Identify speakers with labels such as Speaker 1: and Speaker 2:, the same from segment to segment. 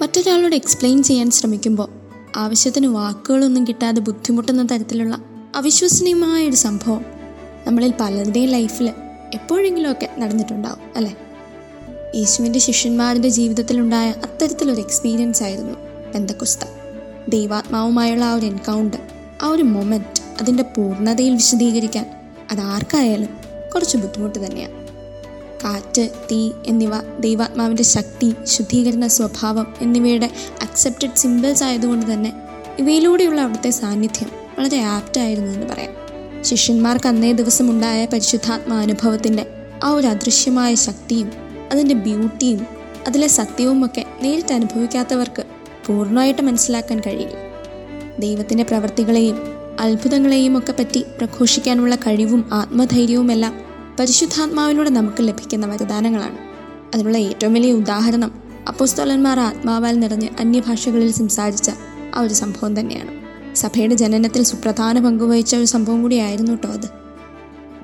Speaker 1: മറ്റൊരാളോട് എക്സ്പ്ലെയിൻ ചെയ്യാൻ ശ്രമിക്കുമ്പോൾ ആവശ്യത്തിന് വാക്കുകളൊന്നും കിട്ടാതെ ബുദ്ധിമുട്ടുന്ന തരത്തിലുള്ള അവിശ്വസനീയമായ ഒരു സംഭവം നമ്മളിൽ പലരുടെയും ലൈഫിൽ എപ്പോഴെങ്കിലുമൊക്കെ നടന്നിട്ടുണ്ടാവും അല്ലേ? യേശുവിന്റെ ശിഷ്യന്മാരുടെ ജീവിതത്തിലുണ്ടായ അത്തരത്തിലൊരു എക്സ്പീരിയൻസ് ആയിരുന്നു പെന്തക്കുസ്ത. ദൈവാത്മാവുമായുള്ള ആ ഒരു എൻകൗണ്ടർ ആ ഒരു മൊമെന്റ് അതിന്റെ പൂർണതയിൽ വിശദീകരിക്കാൻ അതാർക്കായാലും കുറച്ച് ബുദ്ധിമുട്ട് തന്നെയാണ് കാറ്റ് തീ എന്നിവ ദൈവാത്മാവിന്റെ ശക്തി ശുദ്ധീകരണ സ്വഭാവം എന്നിവയുടെ അക്സെപ്റ്റഡ് സിമ്പിൾസ് ആയതുകൊണ്ട് തന്നെ ഇവയിലൂടെയുള്ള അവിടുത്തെ സാന്നിധ്യം വളരെ ആപ്റ്റായിരുന്നു എന്ന് പറയാം. ശിഷ്യന്മാർക്ക് അന്നേ ദിവസം ഉണ്ടായ പരിശുദ്ധാത്മാ അനുഭവത്തിന്റെ ആ ഒരു അദൃശ്യമായ ശക്തിയും അതിന്റെ ബ്യൂട്ടിയും അതിലെ സത്യവും ഒക്കെ നേരിട്ട് അനുഭവിക്കാത്തവർക്ക് പൂർണമായിട്ട് മനസ്സിലാക്കാൻ കഴിയില്ല. ദൈവത്തിന്റെ പ്രവർത്തികളെയും അത്ഭുതങ്ങളെയും ഒക്കെ പറ്റി പ്രഘോഷിക്കാനുള്ള കഴിവും ആത്മധൈര്യവുമെല്ലാം പരിശുദ്ധാത്മാവിലൂടെ നമുക്ക് ലഭിക്കുന്ന വരദാനങ്ങളാണ്. അതിനുള്ള ഏറ്റവും വലിയ ഉദാഹരണം അപ്പോസ്തോലന്മാർ ആത്മാവാൽ നിറഞ്ഞ് അന്യഭാഷകളിൽ സംസാരിച്ച ആ ഒരു സംഭവം തന്നെയാണ്. സഭയുടെ ജനനത്തിൽ സുപ്രധാന പങ്കുവഹിച്ച ഒരു സംഭവം കൂടിയായിരുന്നു കേട്ടോ അത്.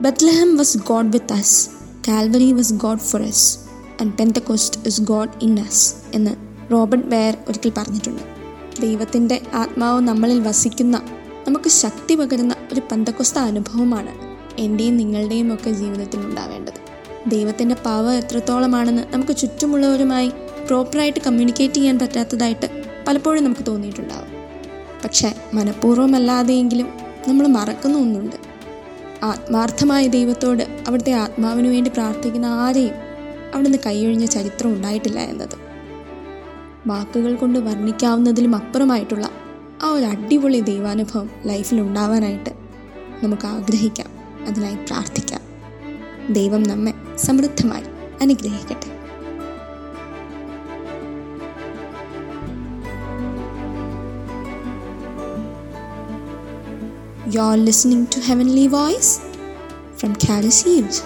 Speaker 1: Bethlehem was God with us Calvary was God for us and Pentecost is God in us എന്ന് റോബർട്ട് ബെയർ ഒരിക്കൽ പറഞ്ഞിട്ടുണ്ട്. ദൈവത്തിന്റെ ആത്മാവ് നമ്മളിൽ വസിക്കുന്ന നമുക്ക് ശക്തി പകരുന്ന ഒരു പന്തക്കൊസ്ത അനുഭവമാണ് എന്റെയും നിങ്ങളുടെയും ഒക്കെ ജീവിതത്തിൽ ഉണ്ടാവേണ്ടത്. ദൈവത്തിന്റെ പവർ എത്രത്തോളമാണെന്ന് നമുക്ക് ചുറ്റുമുള്ളവരുമായി പ്രോപ്പറായിട്ട് കമ്മ്യൂണിക്കേറ്റ് ചെയ്യാൻ പറ്റാത്തതായിട്ട് പലപ്പോഴും നമുക്ക് തോന്നിയിട്ടുണ്ടാവും. പക്ഷേ മനഃപൂർവമല്ലാതെയെങ്കിലും നമ്മൾ മറക്കുന്ന ഒന്നുണ്ട്. ആത്മാർത്ഥമായ ദൈവത്തോട് അവിടുത്തെ ആത്മാവിന് വേണ്ടി പ്രാർത്ഥിക്കുന്ന ആരെയും അവിടുന്ന് കൈയൊഴിഞ്ഞ ചരിത്രം ഉണ്ടായിട്ടില്ല എന്നത്. വാക്കുകൾ കൊണ്ട് വർണിക്കാവുന്നതിലും അപ്പുറമായിട്ടുള്ള ആ ഒരു അടിപൊളി ദൈവാനുഭവം ലൈഫിൽ ഉണ്ടാവാനായിട്ട് നമുക്ക് ആഗ്രഹിക്കാം. അതിനായി പ്രാർത്ഥിക്കാം ദൈവം നമ്മെ സമൃദ്ധമായി അനുഗ്രഹിക്കട്ടെ You're listening to Heavenly Voice from Caris Hughes.